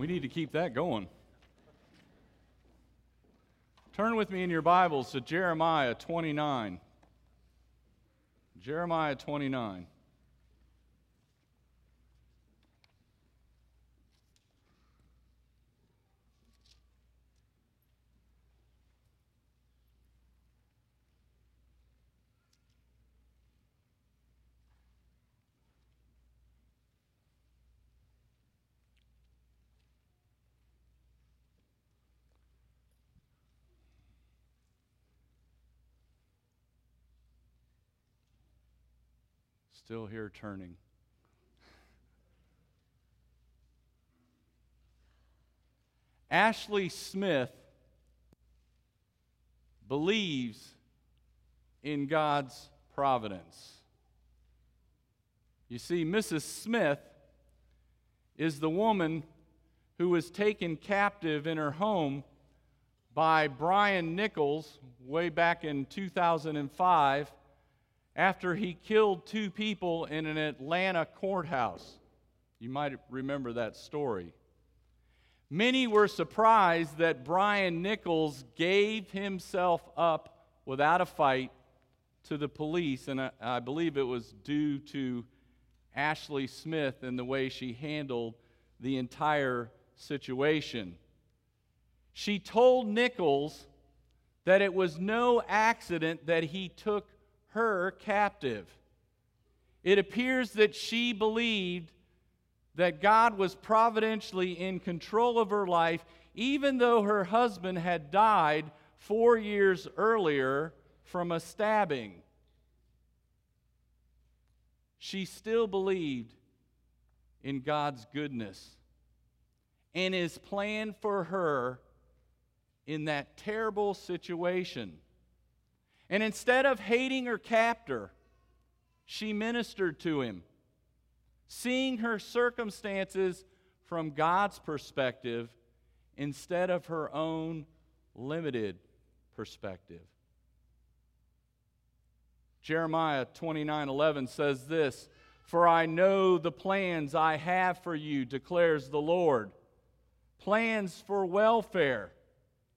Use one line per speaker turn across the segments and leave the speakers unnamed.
We need to keep that going. Turn with me in your Bibles to Jeremiah 29. Jeremiah 29. Still here turning. Ashley Smith believes in God's providence. You see, Mrs. Smith is the woman who was taken captive in her home by Brian Nichols way back in 2005 after he killed two people in an Atlanta courthouse. You might remember that story. Many were surprised that Brian Nichols gave himself up without a fight to the police, and I, I, believe it was due to Ashley Smith and the way she handled the entire situation. She told Nichols that it was no accident that he took her captive. It appears that she believed that God was providentially in control of her life, even though her husband had died four years earlier from a stabbing. She still believed in God's goodness and his plan for her in that terrible situation. And instead of hating her captor, she ministered to him, seeing her circumstances from God's perspective instead of her own limited perspective. Jeremiah 29:11 says this, "For I know the plans I have for you," declares the Lord, "plans for welfare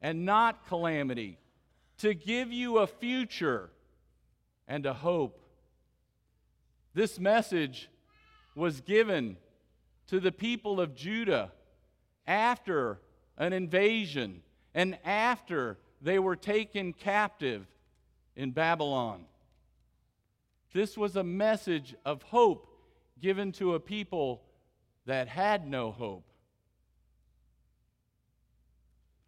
and not calamity, to give you a future and a hope. This message was given to the people of Judah after an invasion and after they were taken captive in Babylon. This was a message of hope given to a people that had no hope.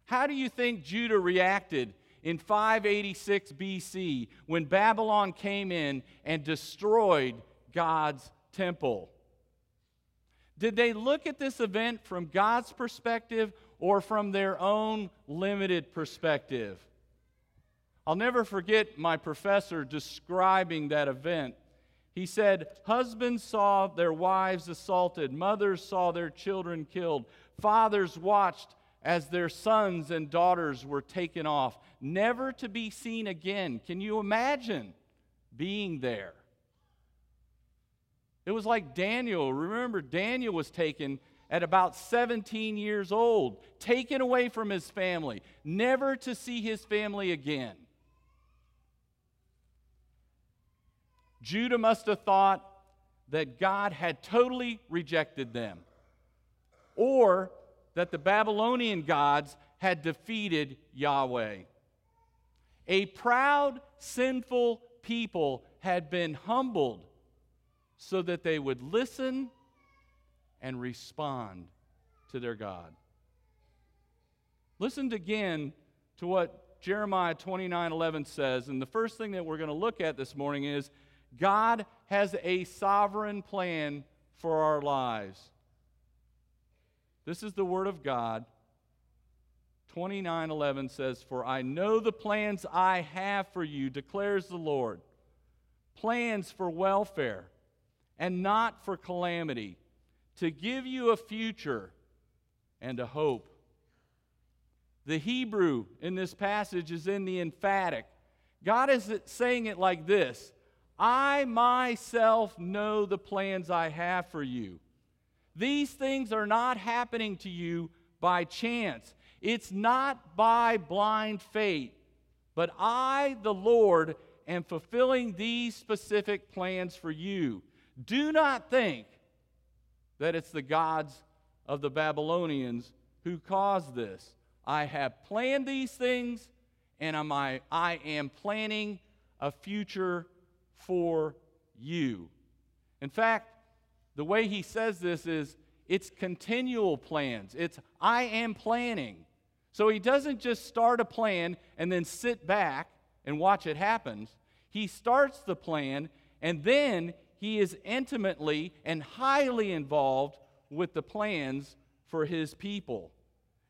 How do you think Judah reacted in 586 BC when Babylon came in and destroyed God's temple. Did they look at this event from God's perspective or from their own limited perspective? I'll never forget my professor describing that event. He said, Husbands saw their wives assaulted, mothers saw their children killed, fathers watched as their sons and daughters were taken off, never to be seen again. Can you imagine being there? It was like Daniel. Remember, Daniel was taken at about 17 years old, taken away from his family, never to see his family again. Judah must have thought that God had totally rejected them, or that the Babylonian gods had defeated Yahweh. A proud, sinful people had been humbled so that they would listen and respond to their God. Listen again to what Jeremiah 29 11 says. And the first thing that we're going to look at this morning is God has a sovereign plan for our lives. This is the word of God. 29:11 says, "For I know the plans I have for you," declares the Lord. Plans for welfare and not for calamity, to give you a future and a hope. The Hebrew in this passage is in the emphatic. God is saying it like this I myself know the plans I have for you These things are not happening to you by chance. It's not by blind faith, but I, the Lord, am fulfilling these specific plans for you. Do not think that it's the gods of the Babylonians who caused this. I have planned these things, and I am planning a future for you. In fact, the way he says this is it's continual plans. It's I am planning. So he doesn't just start a plan and then sit back and watch it happen. He starts the plan and then he is intimately and highly involved with the plans for his people.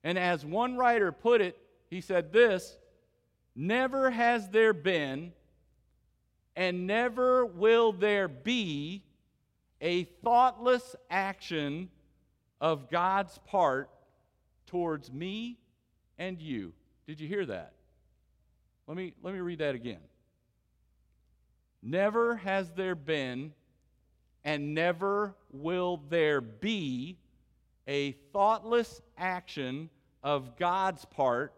And as one writer put it, he said this Never has there been and never will there be a thoughtless action of God's part towards me and you. Did you hear that? Let me, let me read that again. Never has there been and never will there be a thoughtless action of God's part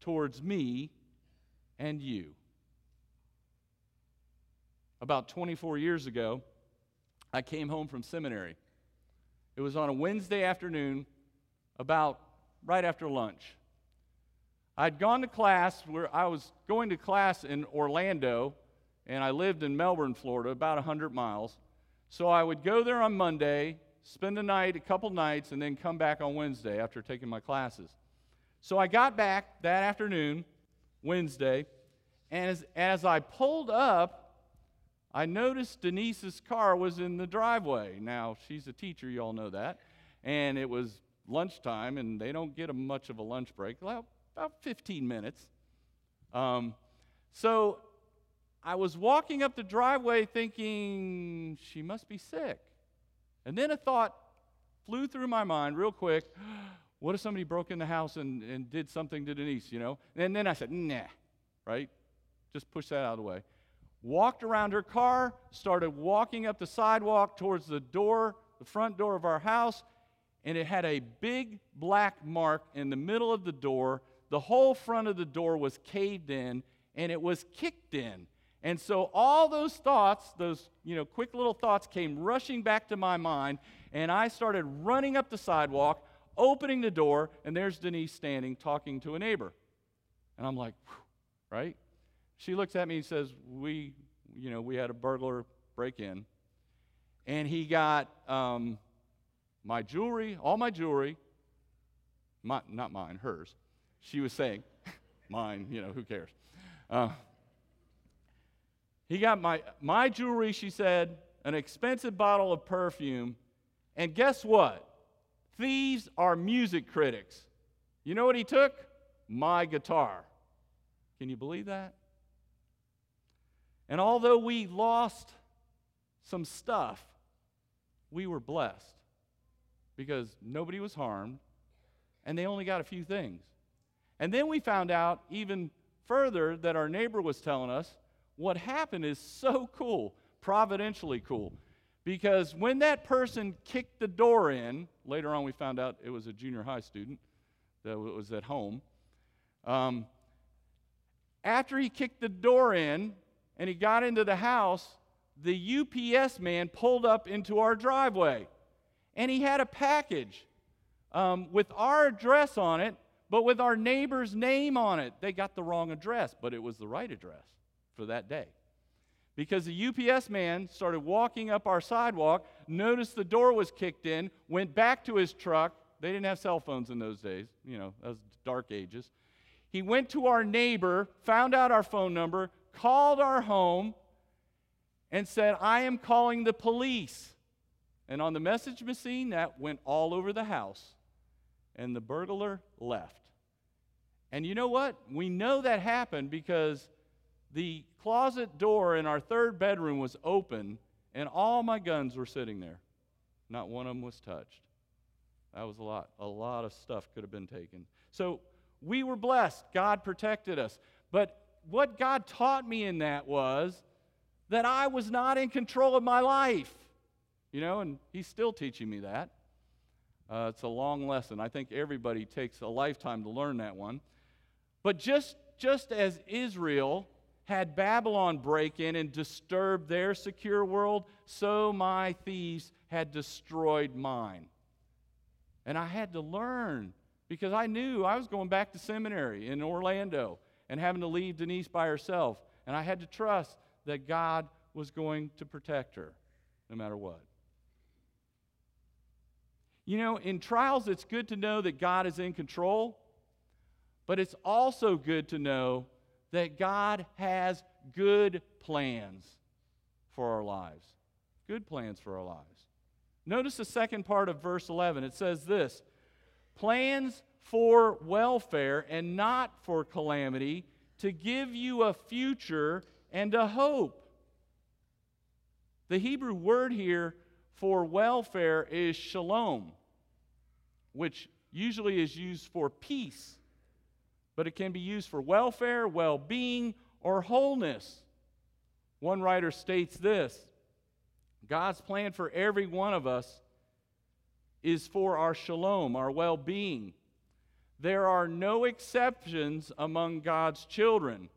towards me and you. About 24 years ago, I came home from seminary. It was on a Wednesday afternoon, about right after lunch. I'd gone to class where I was going to class in Orlando, and I lived in Melbourne, Florida, about 100 miles. So I would go there on Monday, spend the night, a couple nights, and then come back on Wednesday after taking my classes. So I got back that afternoon, Wednesday, and as, as I pulled up, I noticed Denise's car was in the driveway. Now, she's a teacher, you all know that. And it was lunchtime, and they don't get a much of a lunch break, well, about 15 minutes. Um, so I was walking up the driveway thinking, she must be sick. And then a thought flew through my mind real quick. What if somebody broke in the house and, and did something to Denise, you know? And then I said, nah, right? Just push that out of the way walked around her car, started walking up the sidewalk towards the door, the front door of our house, and it had a big black mark in the middle of the door. The whole front of the door was caved in and it was kicked in. And so all those thoughts, those you know quick little thoughts came rushing back to my mind and I started running up the sidewalk, opening the door, and there's Denise standing talking to a neighbor. And I'm like, right? She looks at me and says, We, you know, we had a burglar break in. And he got um, my jewelry, all my jewelry, my, not mine, hers. She was saying, mine, you know, who cares? Uh, he got my, my jewelry, she said, an expensive bottle of perfume, and guess what? Thieves are music critics. You know what he took? My guitar. Can you believe that? And although we lost some stuff, we were blessed because nobody was harmed and they only got a few things. And then we found out even further that our neighbor was telling us what happened is so cool, providentially cool. Because when that person kicked the door in, later on we found out it was a junior high student that was at home. Um, after he kicked the door in, and he got into the house, the UPS man pulled up into our driveway. And he had a package um, with our address on it, but with our neighbor's name on it. They got the wrong address, but it was the right address for that day. Because the UPS man started walking up our sidewalk, noticed the door was kicked in, went back to his truck. They didn't have cell phones in those days, you know, that was dark ages. He went to our neighbor, found out our phone number, called our home and said, I am calling the police. And on the message machine, that went all over the house. And the burglar left. And you know what? We know that happened because the closet door in our third bedroom was open and all my guns were sitting there. Not one of them was touched. That was a lot. A lot of stuff could have been taken. So we were blessed. God protected us. But what God taught me in that was that I was not in control of my life. You know, and He's still teaching me that. Uh, it's a long lesson. I think everybody takes a lifetime to learn that one. But just, just as Israel had Babylon break in and disturb their secure world, so my thieves had destroyed mine. And I had to learn because I knew I was going back to seminary in Orlando and having to leave Denise by herself. And I had to trust that God was going to protect her no matter what. You know, in trials, it's good to know that God is in control, but it's also good to know that God has good plans for our lives. Good plans for our lives. Notice the second part of verse 11. It says this plans for welfare and not for calamity, to give you a future and a hope. The Hebrew word here for welfare is shalom, which usually is used for peace, but it can be used for welfare, well being, or wholeness. One writer states this God's plan for every one of us is for our shalom, our well being. There are no exceptions among God's children.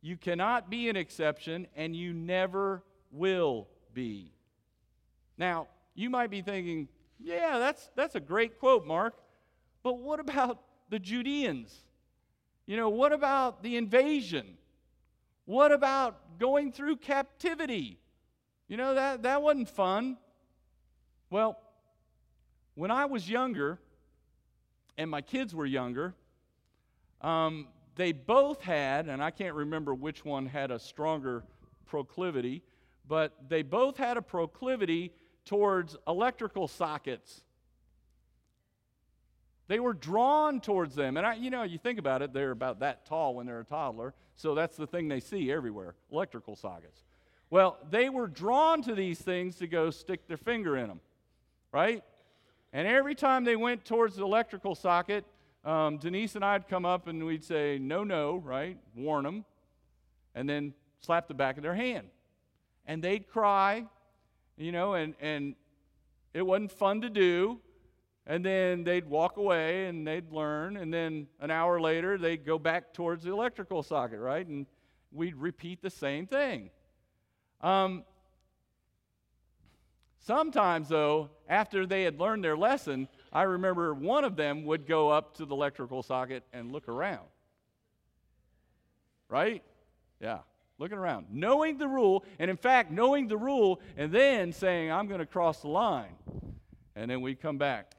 You cannot be an exception, and you never will be. Now, you might be thinking, yeah, that's, that's a great quote, Mark, but what about the Judeans? You know, what about the invasion? What about going through captivity? You know, that, that wasn't fun. Well, when I was younger and my kids were younger, um, they both had, and I can't remember which one had a stronger proclivity, but they both had a proclivity towards electrical sockets. They were drawn towards them. And I, you know, you think about it, they're about that tall when they're a toddler. So that's the thing they see everywhere electrical sockets. Well, they were drawn to these things to go stick their finger in them, right? And every time they went towards the electrical socket, um, Denise and I'd come up and we'd say, no, no, right? Warn them. And then slap the back of their hand. And they'd cry, you know, and, and it wasn't fun to do. And then they'd walk away and they'd learn. And then an hour later, they'd go back towards the electrical socket, right? And we'd repeat the same thing. Um, sometimes, though, after they had learned their lesson, I remember one of them would go up to the electrical socket and look around. Right? Yeah, looking around. Knowing the rule, and in fact, knowing the rule, and then saying, I'm going to cross the line. And then we'd come back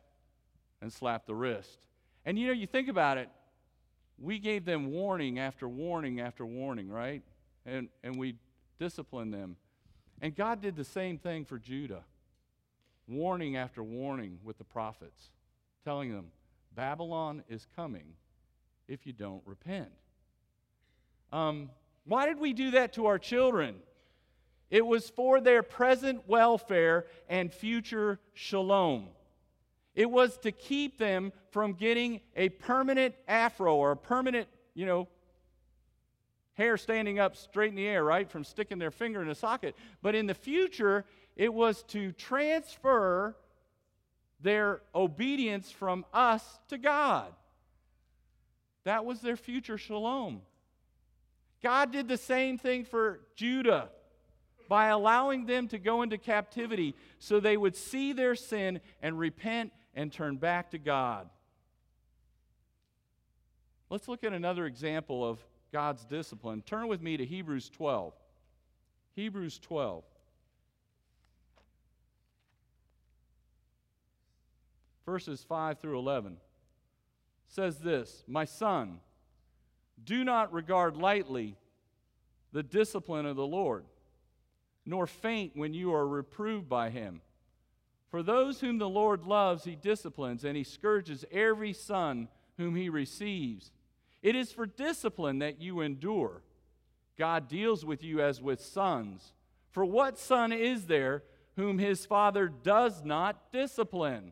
and slap the wrist. And you know, you think about it, we gave them warning after warning after warning, right? And, and we disciplined them. And God did the same thing for Judah warning after warning with the prophets, telling them, Babylon is coming if you don't repent. Um, why did we do that to our children? It was for their present welfare and future shalom. It was to keep them from getting a permanent afro or a permanent, you know, hair standing up straight in the air, right, from sticking their finger in a socket. But in the future, it was to transfer their obedience from us to God. That was their future shalom. God did the same thing for Judah by allowing them to go into captivity so they would see their sin and repent and turn back to God. Let's look at another example of God's discipline. Turn with me to Hebrews 12. Hebrews 12. Verses 5 through 11 says this My son, do not regard lightly the discipline of the Lord, nor faint when you are reproved by him. For those whom the Lord loves, he disciplines, and he scourges every son whom he receives. It is for discipline that you endure. God deals with you as with sons. For what son is there whom his father does not discipline?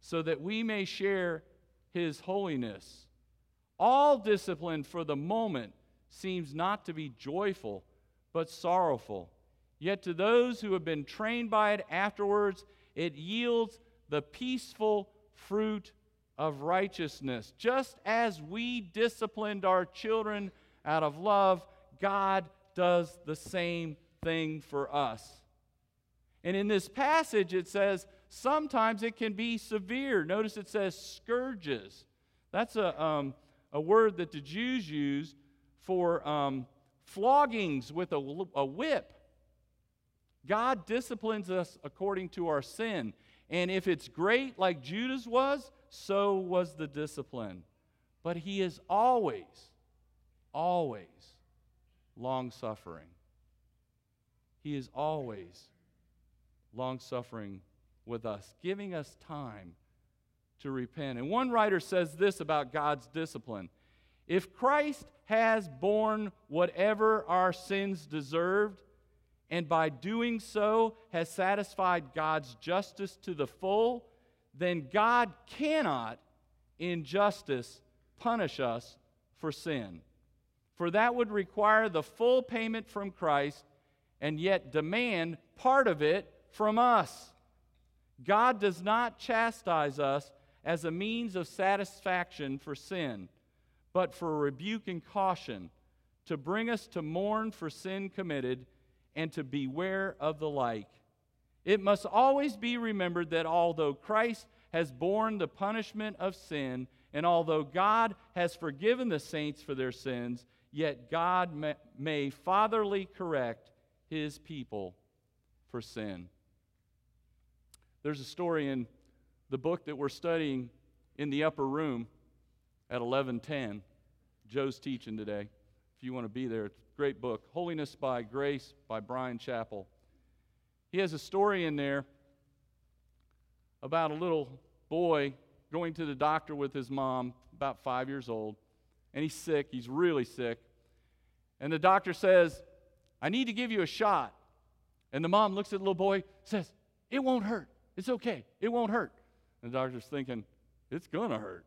so that we may share his holiness. All discipline for the moment seems not to be joyful, but sorrowful. Yet to those who have been trained by it afterwards, it yields the peaceful fruit of righteousness. Just as we disciplined our children out of love, God does the same thing for us. And in this passage, it says sometimes it can be severe. Notice it says scourges. That's a, um, a word that the Jews use for um, floggings with a, a whip. God disciplines us according to our sin. And if it's great, like Judah's was, so was the discipline. But he is always, always long suffering. He is always long suffering with us, giving us time to repent. And one writer says this about God's discipline If Christ has borne whatever our sins deserved, and by doing so has satisfied God's justice to the full, then God cannot, in justice, punish us for sin. For that would require the full payment from Christ and yet demand part of it from us. God does not chastise us as a means of satisfaction for sin, but for rebuke and caution, to bring us to mourn for sin committed and to beware of the like. It must always be remembered that although Christ has borne the punishment of sin, and although God has forgiven the saints for their sins, yet God may, fatherly correct his people for sin. There's a story in the book that we're studying in the upper room at 1110. Joe's teaching today. If you want to be there, it's a Great book, Holiness by Grace by Bryan Chapell. He has a story in there about a little boy going to the doctor with his mom, about five years old, and he's sick. He's really sick. And the doctor says, I need to give you a shot. And the mom looks at the little boy, says, It won't hurt. It's okay. It won't hurt. And the doctor's thinking, It's going to hurt.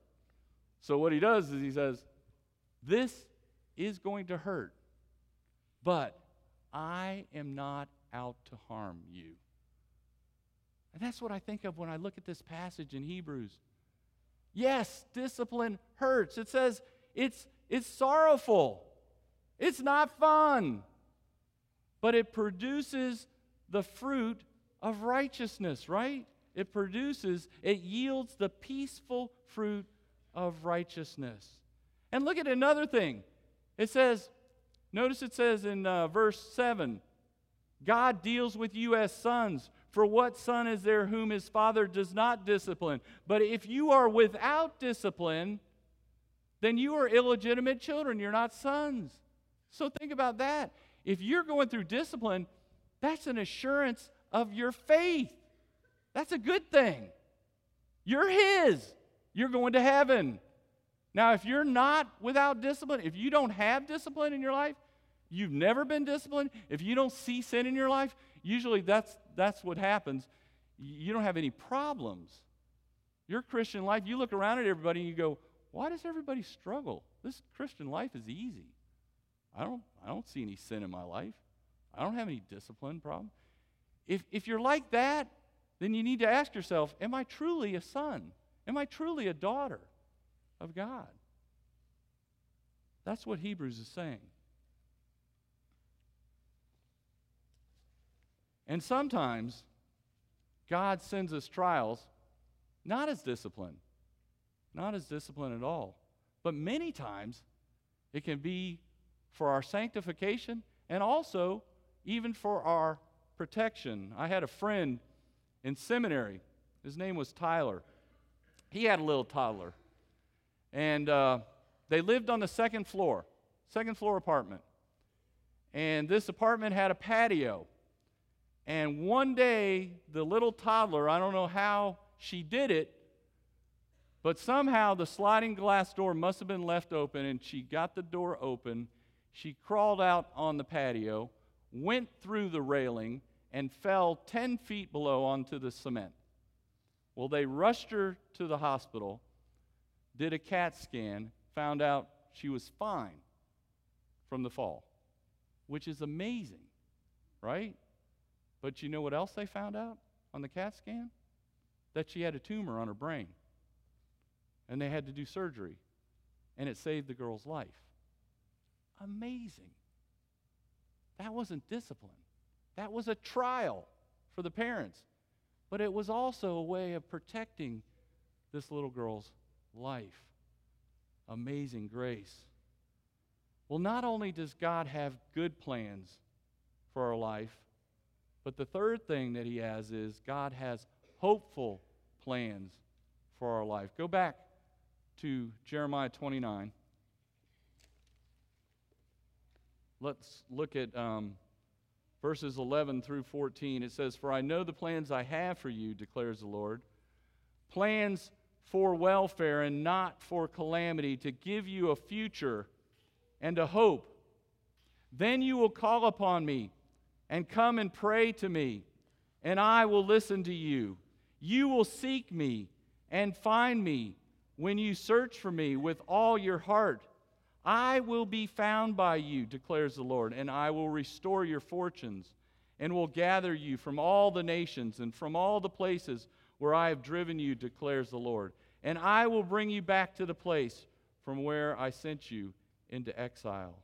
So what he does is he says, This is going to hurt. But I am not out to harm you. And that's what I think of when I look at this passage in Hebrews. Yes, discipline hurts. It says it's, it's sorrowful, it's not fun, but it produces the fruit of righteousness, right? It produces, it yields the peaceful fruit of righteousness. And look at another thing. It says, Notice it says in uh, verse 7 God deals with you as sons. For what son is there whom his father does not discipline? But if you are without discipline, then you are illegitimate children. You're not sons. So think about that. If you're going through discipline, that's an assurance of your faith. That's a good thing. You're His. You're going to heaven. Now, if you're not without discipline, if you don't have discipline in your life, you've never been disciplined, if you don't see sin in your life, usually that's, that's what happens. You don't have any problems. Your Christian life, you look around at everybody and you go, why does everybody struggle? This Christian life is easy. I don't, I don't see any sin in my life. I don't have any discipline problem. If, if you're like that, then you need to ask yourself, am I truly a son? Am I truly a daughter? of God. That's what Hebrews is saying. And sometimes God sends us trials not as discipline, not as discipline at all, but many times it can be for our sanctification and also even for our protection. I had a friend in seminary. His name was Tyler. He had a little toddler. And uh, they lived on the second floor, second floor apartment. And this apartment had a patio. And one day, the little toddler, I don't know how she did it, But somehow the sliding glass door must have been left open, and she got the door open. She crawled out on the patio, went through the railing, and fell 10 feet below onto the cement. Well, they rushed her to the hospital, did a CAT scan, found out she was fine from the fall, which is amazing, right? But you know what else they found out on the CAT scan? That she had a tumor on her brain. And they had to do surgery. And it saved the girl's life. Amazing. That wasn't discipline, that was a trial for the parents. But it was also a way of protecting this little girl's life. Amazing grace. Well, not only does God have good plans for our life, but the third thing that He has is God has hopeful plans for our life. Go back to Jeremiah 29. Let's look at um, verses 11 through 14. It says, For I know the plans I have for you, declares the Lord plans for welfare and not for calamity, to give you a future and a hope. Then you will call upon me and come and pray to me, and I will listen to you. You will seek me and find me when you search for me with all your heart. I will be found by you, declares the Lord, and I will restore your fortunes and will gather you from all the nations and from all the places where I have driven you, declares the Lord. And I will bring you back to the place from where I sent you into exile.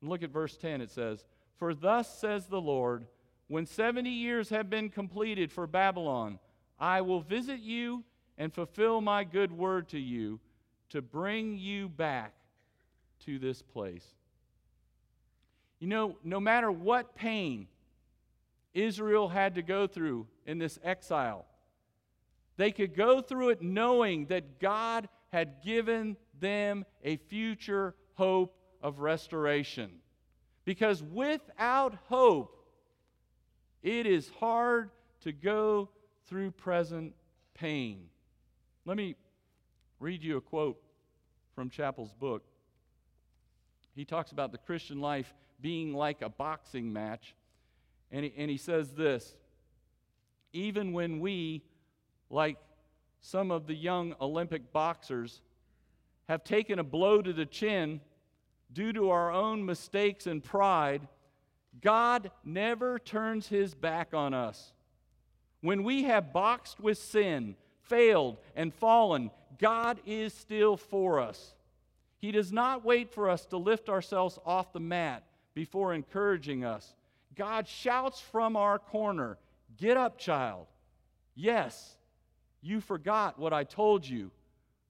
And look at verse 10. It says, For thus says the Lord, when 70 years have been completed for Babylon, I will visit you and fulfill my good word to you to bring you back to this place. You know, no matter what pain Israel had to go through in this exile, they could go through it knowing that God had given them a future hope of restoration. Because without hope, it is hard to go through present pain. Let me read you a quote from Chapell's book. He talks about the Christian life being like a boxing match. And he, and he says this Even when we, like some of the young Olympic boxers, have taken a blow to the chin due to our own mistakes and pride, God never turns his back on us. When we have boxed with sin, failed, and fallen, God is still for us. He does not wait for us to lift ourselves off the mat before encouraging us. God shouts from our corner, Get up, child. Yes, you forgot what I told you,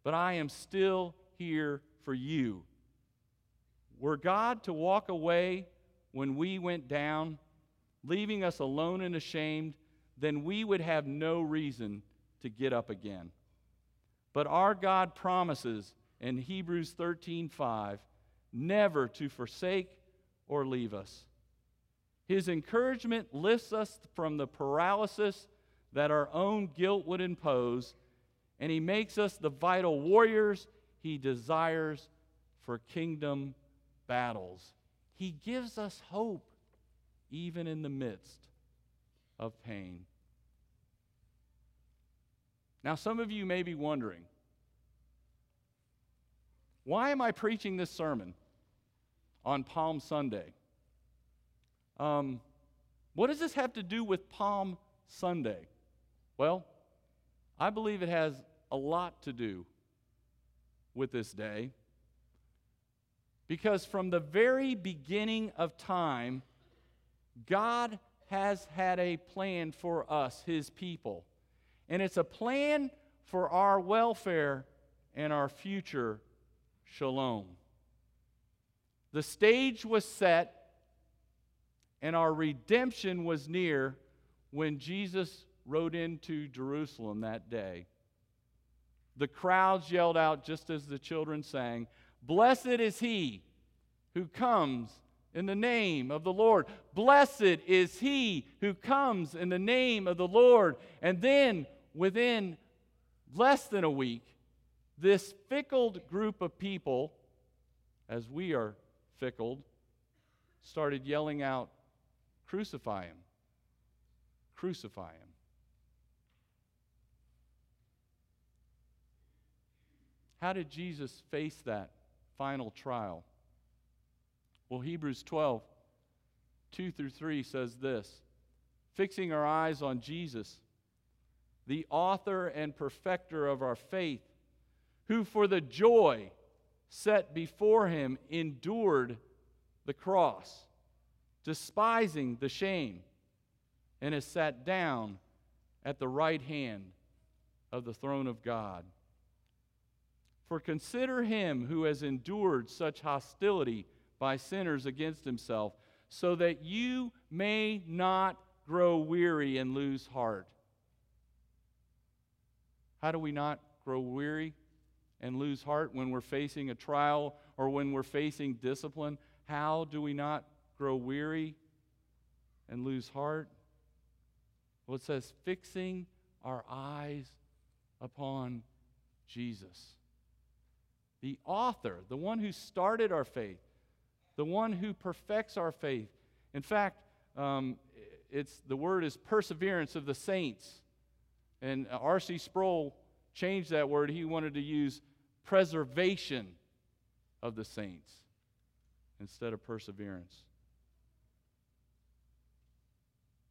but I am still here for you. Were God to walk away when we went down, leaving us alone and ashamed, then we would have no reason to get up again. But our God promises in Hebrews 13:5 never to forsake or leave us. His encouragement lifts us from the paralysis that our own guilt would impose, and he makes us the vital warriors he desires for kingdom battles. He gives us hope even in the midst of pain. Now, some of you may be wondering why am I preaching this sermon on Palm Sunday? Um, what does this have to do with Palm Sunday? Well, I believe it has a lot to do with this day because from the very beginning of time, God has had a plan for us, His people. And it's a plan for our welfare and our future shalom. The stage was set and our redemption was near when Jesus rode into Jerusalem that day. The crowds yelled out just as the children sang, Blessed is he who comes in the name of the Lord. Blessed is he who comes in the name of the Lord. And then within less than a week, this fickle group of people, as we are fickled, started yelling out, Crucify him! Crucify him. How did Jesus face that final trial? Well, Hebrews 12, 2 through 3 says this Fixing our eyes on Jesus, the author and perfecter of our faith, who for the joy set before him endured the cross, despising the shame, and has sat down at the right hand of the throne of God. For consider him who has endured such hostility by sinners against himself, so that you may not grow weary and lose heart. How do we not grow weary and lose heart when we're facing a trial or when we're facing discipline? How do we not grow weary and lose heart? Well, it says, fixing our eyes upon Jesus the author, the one who started our faith, the one who perfects our faith. In fact, um, it's, the word is perseverance of the saints. And R.C. Sproul changed that word. He wanted to use preservation of the saints instead of perseverance.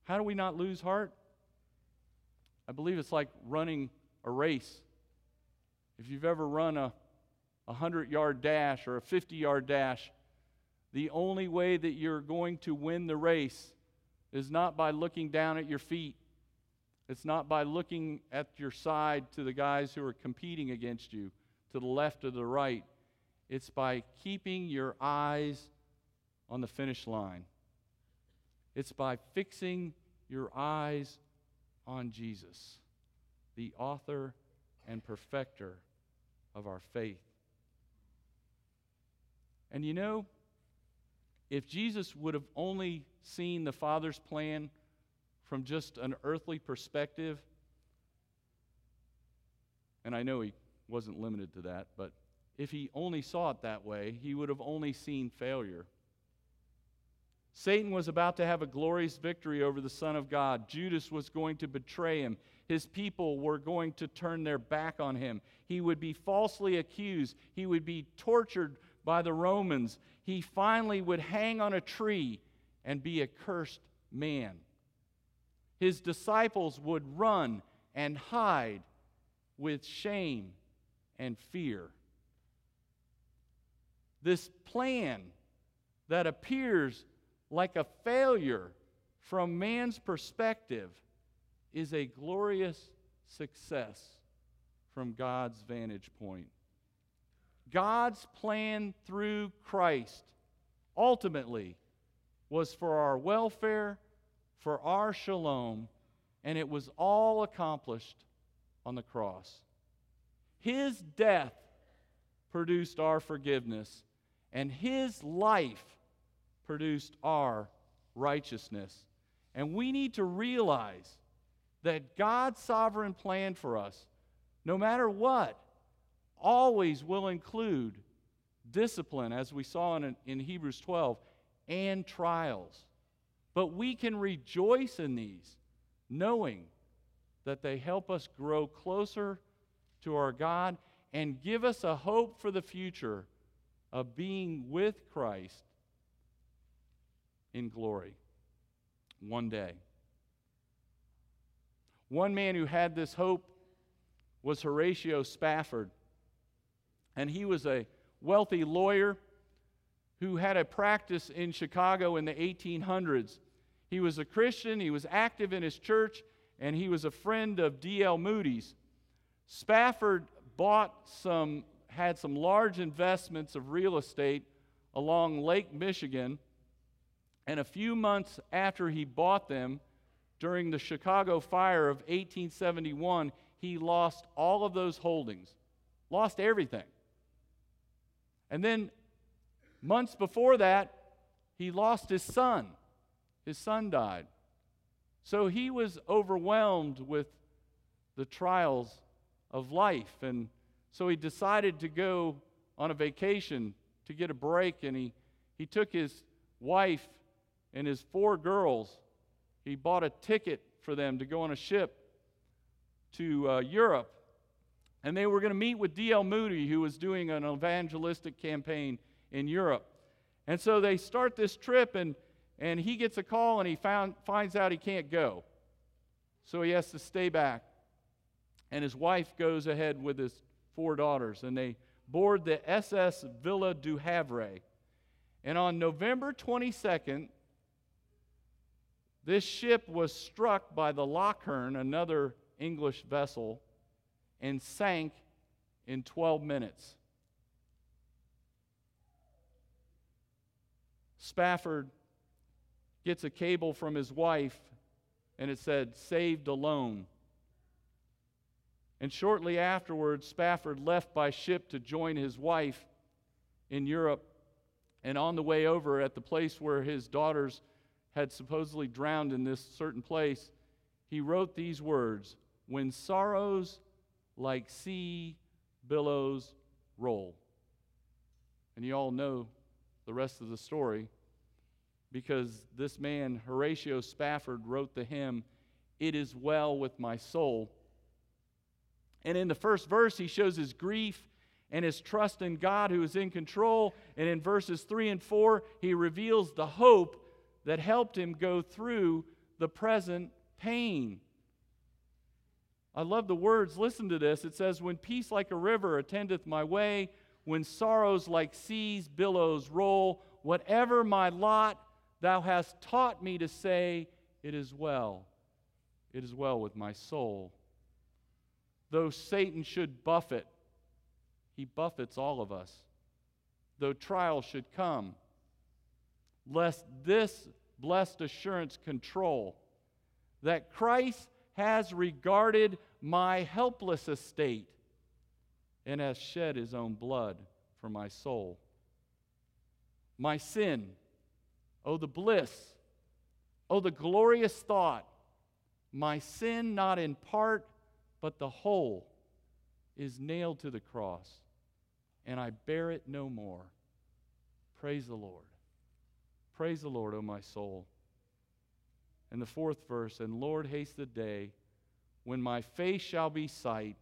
How do we not lose heart? I believe it's like running a race. If you've ever run a a 100 yard dash or a 50 yard dash, the only way that you're going to win the race is not by looking down at your feet. It's not by looking at your side to the guys who are competing against you, to the left or the right. It's by keeping your eyes on the finish line. It's by fixing your eyes on Jesus, the author and perfecter of our faith. And you know, if Jesus would have only seen the Father's plan from just an earthly perspective, and I know he wasn't limited to that, but if he only saw it that way, he would have only seen failure. Satan was about to have a glorious victory over the Son of God. Judas was going to betray him. His people were going to turn their back on him. He would be falsely accused. He would be tortured by the Romans, he finally would hang on a tree and be a cursed man. His disciples would run and hide with shame and fear. This plan that appears like a failure from man's perspective is a glorious success from God's vantage point. God's plan through Christ ultimately was for our welfare, for our shalom, and it was all accomplished on the cross. His death produced our forgiveness, and His life produced our righteousness. And we need to realize that God's sovereign plan for us, no matter what, always will include discipline, as we saw in, in Hebrews 12, and trials. But we can rejoice in these, knowing that they help us grow closer to our God and give us a hope for the future of being with Christ in glory one day. One man who had this hope was Horatio Spafford and he was a wealthy lawyer who had a practice in Chicago in the 1800s. He was a Christian, he was active in his church, and he was a friend of D.L. Moody's. Spafford bought some, had some large investments of real estate along Lake Michigan, and a few months after he bought them, during the Chicago fire of 1871, he lost all of those holdings, lost everything. And then months before that, he lost his son. His son died. So he was overwhelmed with the trials of life and so he decided to go on a vacation to get a break, and he, he took his wife and his four girls. He bought a ticket for them to go on a ship to uh, Europe. And they were going to meet with D.L. Moody, who was doing an evangelistic campaign in Europe. And so they start this trip, and, and he gets a call, and he found, finds out he can't go. So he has to stay back. And his wife goes ahead with his four daughters, and they board the SS Ville du Havre. And on November 22nd, this ship was struck by the Loch Earn, another English vessel, and sank in 12 minutes. Spafford gets a cable from his wife, and it said, Saved alone. And shortly afterwards, Spafford left by ship to join his wife in Europe. And on the way over, at the place where his daughters had supposedly drowned in this certain place, he wrote these words When sorrows like sea billows roll. And you all know the rest of the story because this man, Horatio Spafford, wrote the hymn, It is Well with My Soul. And in the first verse, he shows his grief and his trust in God who is in control. And in verses 3 and 4, he reveals the hope that helped him go through the present pain. I love the words. Listen to this. It says, When peace like a river attendeth my way, when sorrows like seas billows roll, whatever my lot, thou hast taught me to say, It is well. It is well with my soul. Though Satan should buffet, he buffets all of us. Though trial should come, lest this blessed assurance control that Christ has regarded my helpless estate and has shed his own blood for my soul. My sin, oh, the bliss, oh, the glorious thought, my sin, not in part, but the whole is nailed to the cross, and I bear it no more. Praise the Lord. Praise the Lord, O my soul. And the fourth verse, and Lord, haste the day when my face shall be sight.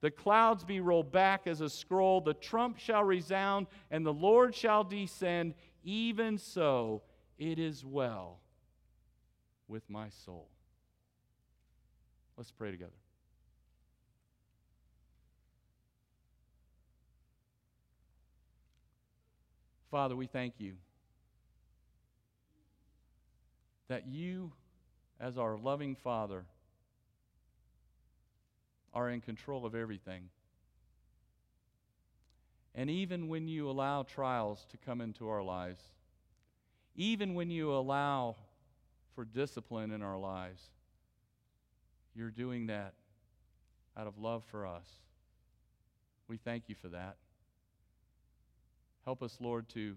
The clouds be rolled back as a scroll, the trump shall resound, and the Lord shall descend. Even so, it is well with my soul. Let's pray together. Father, we thank you that you, as our loving Father, are in control of everything. And even when you allow trials to come into our lives, even when you allow for discipline in our lives, you're doing that out of love for us. We thank you for that. Help us, Lord, to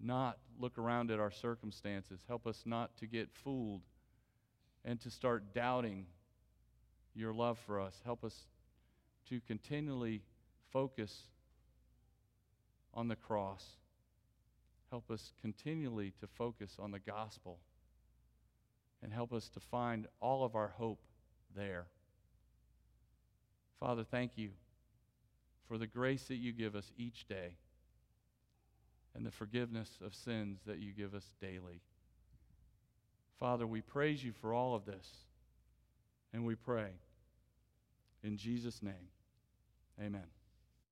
not look around at our circumstances. Help us not to get fooled and to start doubting your love for us. Help us to continually focus on the cross. Help us continually to focus on the gospel. And help us to find all of our hope there. Father, thank you for the grace that you give us each day and the forgiveness of sins that you give us daily. Father, we praise you for all of this, and we pray in Jesus' name. Amen.